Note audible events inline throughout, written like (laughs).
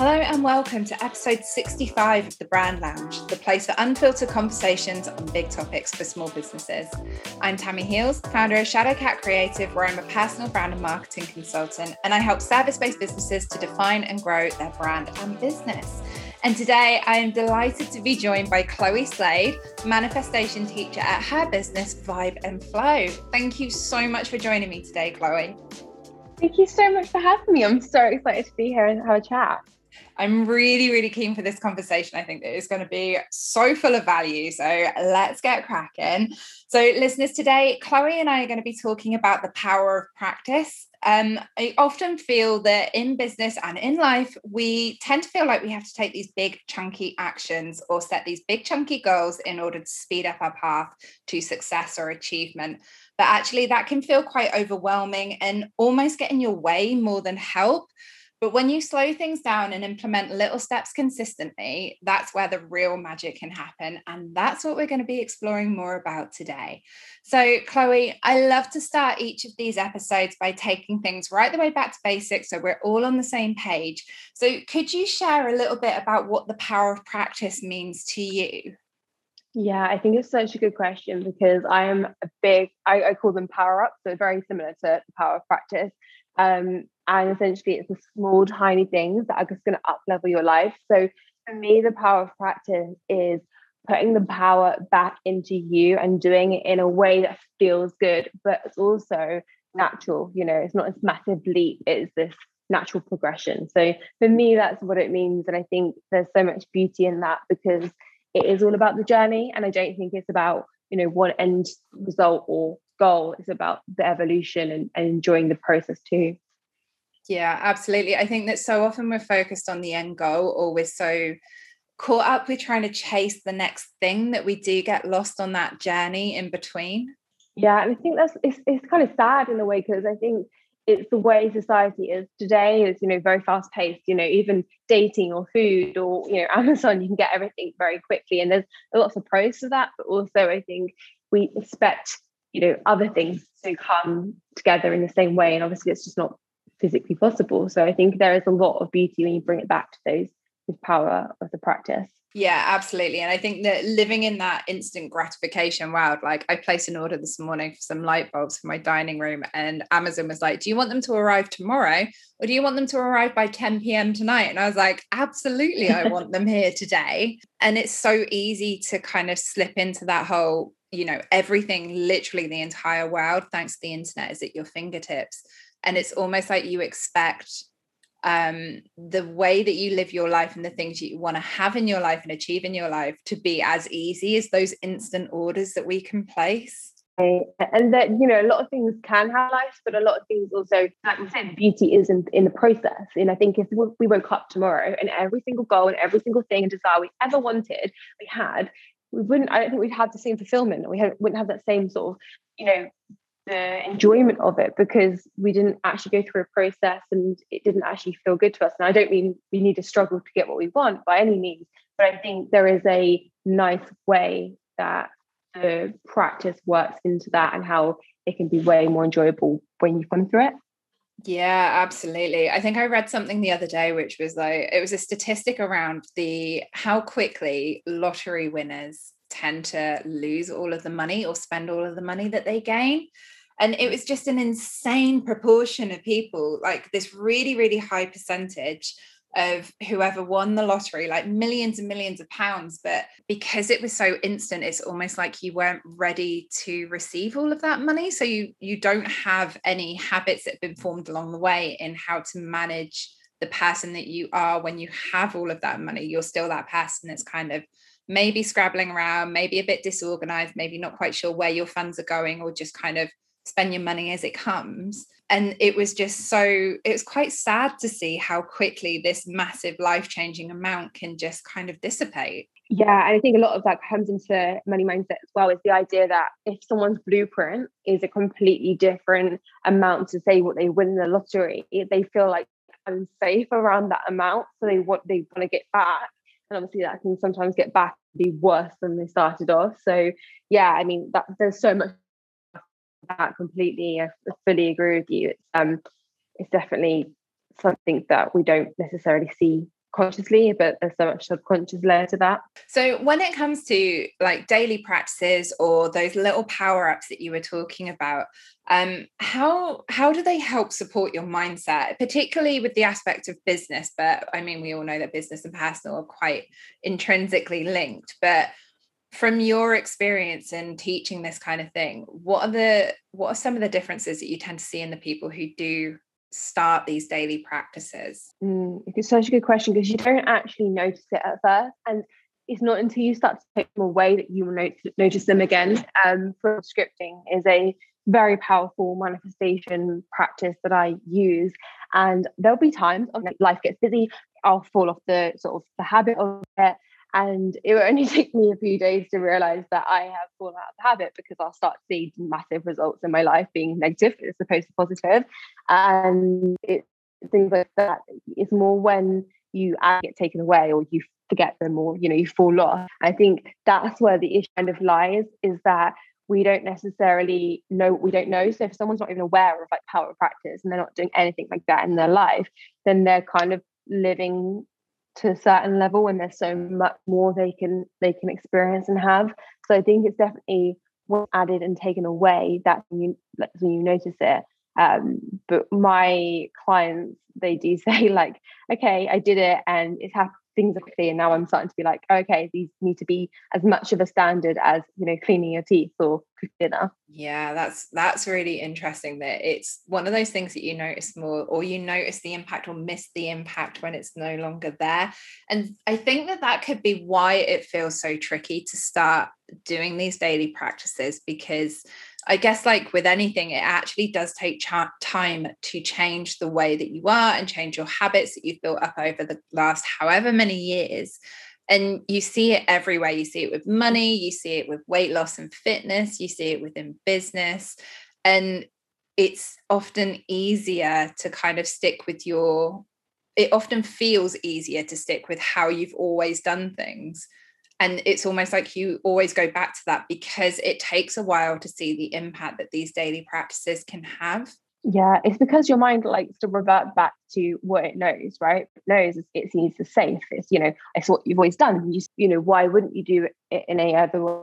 Hello and welcome to episode 65 of the Brand Lounge, the place for unfiltered conversations on big topics for small businesses. I'm Tammi Heels, founder of Shadowcat Creative, where I'm a personal brand and marketing consultant, and I help service based businesses to define and grow their brand and business. And today I am delighted to be joined by Chloe Slade, manifestation teacher at her business Vibe and Flow. Thank you so much for joining me today, Chloe. Thank you so much for having me. I'm so excited to be here and have a chat. I'm really, really keen for this conversation. I think that it's going to be so full of value. So let's get cracking. So, listeners, today, Chloe and I are going to be talking about the power of practice. Um, I often feel that in business and in life, we tend to feel like we have to take these big, chunky actions or set these big, chunky goals in order to speed up our path to success or achievement. But actually, that can feel quite overwhelming and almost get in your way more than help. But when you slow things down and implement little steps consistently, that's where the real magic can happen. And that's what we're going to be exploring more about today. So, Chloe, I love to start each of these episodes by taking things right the way back to basics so we're all on the same page. So, could you share a little bit about what the power of practice means to you? Yeah, I think it's such a good question because I am a big, I, I call them power ups, so very similar to the power of practice. Um, and essentially, it's the small, tiny things that are just going to up level your life. So, for me, the power of practice is putting the power back into you and doing it in a way that feels good, but it's also natural. You know, it's not this massive leap, it's this natural progression. So, for me, that's what it means. And I think there's so much beauty in that because it is all about the journey. And I don't think it's about, you know, one end result or goal. is about the evolution and, and enjoying the process too. Yeah, absolutely. I think that so often we're focused on the end goal or we're so caught up with trying to chase the next thing that we do get lost on that journey in between. Yeah, and I think that's it's, it's kind of sad in a way because I think it's the way society is today is you know very fast paced you know even dating or food or you know (laughs) amazon you can get everything very quickly and there's lots of pros to that but also i think we expect you know other things to come together in the same way and obviously it's just not physically possible so i think there is a lot of beauty when you bring it back to those the power of the practice yeah, absolutely. And I think that living in that instant gratification world, like I placed an order this morning for some light bulbs for my dining room, and Amazon was like, Do you want them to arrive tomorrow or do you want them to arrive by 10 p.m. tonight? And I was like, Absolutely, I (laughs) want them here today. And it's so easy to kind of slip into that whole, you know, everything, literally the entire world, thanks to the internet, is at your fingertips. And it's almost like you expect um, the way that you live your life and the things you want to have in your life and achieve in your life to be as easy as those instant orders that we can place. And that, you know, a lot of things can have life, but a lot of things also, like you said, beauty is in, in the process. And I think if we woke up tomorrow and every single goal and every single thing and desire we ever wanted, we had, we wouldn't, I don't think we'd have the same fulfillment. We wouldn't have that same sort of, you know, the enjoyment of it because we didn't actually go through a process and it didn't actually feel good to us. And I don't mean we need to struggle to get what we want by any means, but I think there is a nice way that the practice works into that and how it can be way more enjoyable when you come through it. Yeah, absolutely. I think I read something the other day which was like it was a statistic around the how quickly lottery winners tend to lose all of the money or spend all of the money that they gain and it was just an insane proportion of people like this really really high percentage of whoever won the lottery like millions and millions of pounds but because it was so instant it's almost like you weren't ready to receive all of that money. So you you don't have any habits that have been formed along the way in how to manage the person that you are when you have all of that money. You're still that person that's kind of maybe scrabbling around maybe a bit disorganized maybe not quite sure where your funds are going or just kind of spend your money as it comes and it was just so it was quite sad to see how quickly this massive life-changing amount can just kind of dissipate. Yeah and i think a lot of that comes into money mindset as well is the idea that if someone's blueprint is a completely different amount to say what they win in the lottery they feel like unsafe around that amount so they want they want to get back. And obviously that can sometimes get back be worse than they started off. So yeah i mean that there's so much that completely. I fully agree with you. It's um, it's definitely something that we don't necessarily see consciously, but there's so much subconscious layer to that. So when it comes to like daily practices or those little power ups that you were talking about, um, how how do they help support your mindset, particularly with the aspect of business? But I mean, we all know that business and personal are quite intrinsically linked, but from your experience in teaching this kind of thing what are the what are some of the differences that you tend to see in the people who do start these daily practices? Mm, it's such a good question because you don't actually notice it at first. And it's not until you start to take them away that you will notice, notice them again. Um, scripting is a very powerful manifestation practice that I use. And there'll be times when life gets busy, I'll fall off the sort of the habit of it. And it will only (laughs) take me a few days to realize that I have fallen out of the habit because I'll start to see massive results in my life being negative as opposed to positive. And it, things like that. It's more when you uh, get taken away or you forget them or you know you fall off. I think that's where the issue kind of lies is that we don't necessarily know what we don't know. So if someone's not even aware of like power of practice and they're not doing anything like that in their life, then they're kind of living to a certain level when there's so much more they can they can experience and have. So i think it's definitely added and taken away that's when you that's when you notice it. Um, but my clients they do (laughs) say like okay i did it and it's happened things are clear. Now i'm starting to be like okay these need to be as much of a standard as you know cleaning your teeth or dinner. Yeah that's that's really interesting that it's one of those things that you notice more or you notice the impact or miss the impact when it's no longer there. And i think that that could be why it feels so tricky to start doing these daily practices because I guess, like with anything, it actually does take ch- time to change the way that you are and change your habits that you've built up over the last however many years. And you see it everywhere. You see it with money, you see it with weight loss and fitness, you see it within business. And it's often easier to kind of stick with your, it often feels easier to stick with how you've always done things and it's almost like you always go back to that because it takes a while to see the impact that these daily practices can have. Yeah it's because your mind likes to revert back to what it knows right? It knows it seems the safe it's you know it's what you've always done. You, you know why wouldn't you do it in a other way?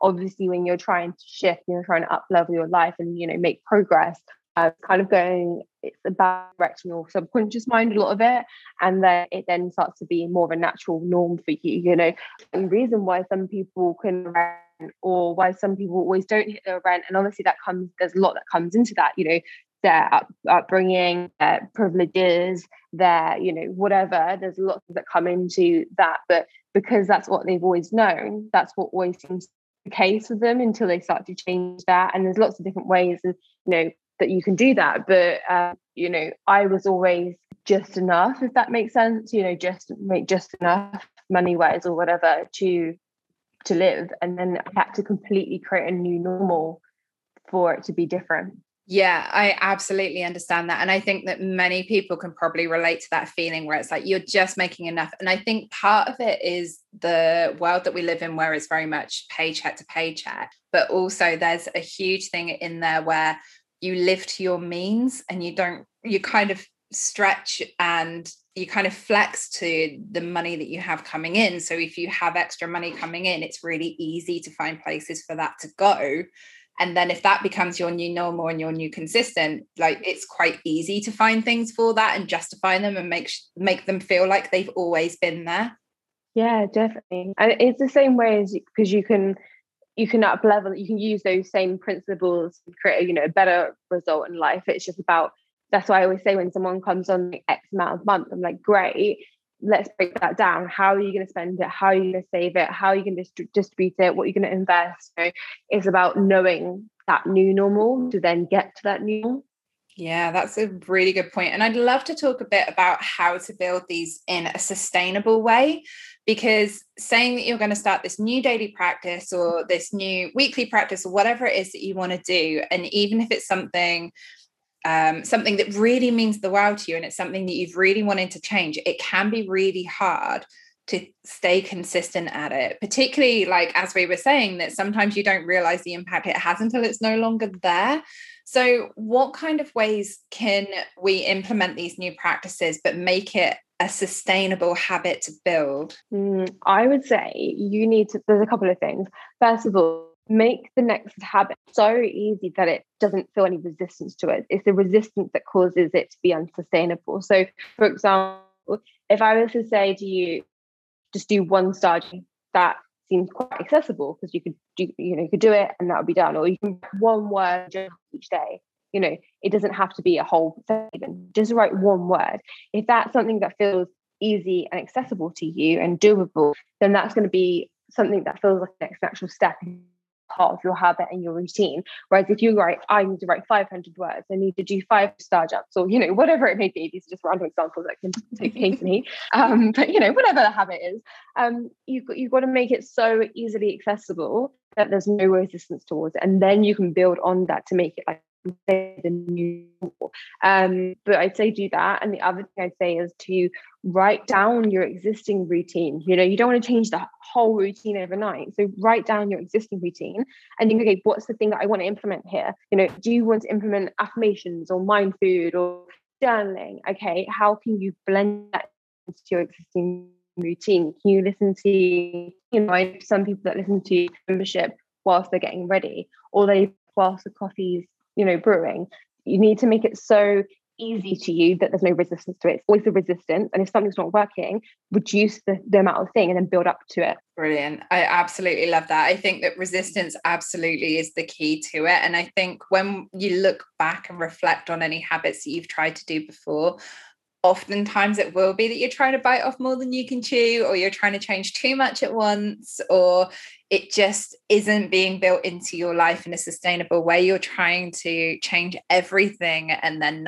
Obviously when you're trying to shift you're trying to up level your life and you know make progress uh, kind of going it's about directing your subconscious mind a lot of it and then it then starts to be more of a natural norm for you you know? And reason why some people can rent or why some people always don't hit their rent and obviously that comes there's a lot that comes into that you know? Their up, upbringing their privileges their you know whatever there's lots that come into that but because that's what they've always known that's what always seems the case with them until they start to change that and there's lots of different ways of you know that you can do that. But uh, you know, I was always just enough, if that makes sense. You know, just make just enough money wise or whatever to to live, and then I had to completely create a new normal for it to be different. Yeah, I absolutely understand that. And I think that many people can probably relate to that feeling where it's like you're just making enough. And I think part of it is the world that we live in where it's very much paycheck to paycheck. But also, there's a huge thing in there where you live to your means and you don't you kind of stretch and you kind of flex to the money that you have coming in. So if you have extra money coming in it's really easy to find places for that to go. And then if that becomes your new normal and your new consistent like it's quite easy to find things for that and justify them and make make them feel like they've always been there. Yeah definitely. And it's the same way as because you can you can up level you can use those same principles to create a, you know a better result in life. It's just about that's why i always say when someone comes on like x amount of month i'm like great let's break that down. How are you going to spend it? How are you going to save it? How are you going to distribute it? What are you going to invest? Know, it's about knowing that new normal to then get to that new yeah, that's a really good point. And I'd love to talk a bit about how to build these in a sustainable way because saying that you're going to start this new daily practice or this new weekly practice or whatever it is that you want to do, and even if it's something um, something that really means the world to you and it's something that you've really wanted to change, it can be really hard to stay consistent at it particularly like as we were saying that sometimes you don't realize the impact it has until it's no longer there so, what kind of ways can we implement these new practices but make it a sustainable habit to build? Mm, I would say you need to, there's a couple of things. First of all, make the next habit so easy that it doesn't feel any resistance to it. It's the resistance that causes it to be unsustainable. So, for example, if I was to say to you, just do one star, that seems quite accessible because you could do, you know, you could do it and that would be done. Or you can one word each day. You know, it doesn't have to be a whole statement. Just write one word. If that's something that feels easy and accessible to you and doable, then that's going to be something that feels like an natural step part of your habit and your routine. Whereas if you write, I need to write 500 words, I need to do five star jumps, or you know, whatever it may be. These are just random examples that can (laughs) take pain me. Um, but you know, whatever the habit is, um, got you've got to make it so easily accessible that there's no resistance towards it, and then you can build on that to make it like the new um, but I'd say do that. And the other thing I'd say is to write down your existing routine. You know, you don't want to change the whole routine overnight. So write down your existing routine and think, okay, what's the thing that I want to implement here? You know, do you want to implement affirmations or mind food or journaling? Okay, how can you blend that into your existing routine? Can you listen to, you know, some people that listen to membership whilst they're getting ready, or they whilst the coffee's you know, brewing, you need to make it so easy to you that there's no resistance to it. It's always a resistance. And if something's not working, reduce the, the amount of thing and then build up to it. Brilliant. I absolutely love that. I think that resistance absolutely is the key to it. And I think when you look back and reflect on any habits that you've tried to do before, oftentimes it will be that you're trying to bite off more than you can chew, or you're trying to change too much at once, or it just isn't being built into your life in a sustainable way. You're trying to change everything and then nothing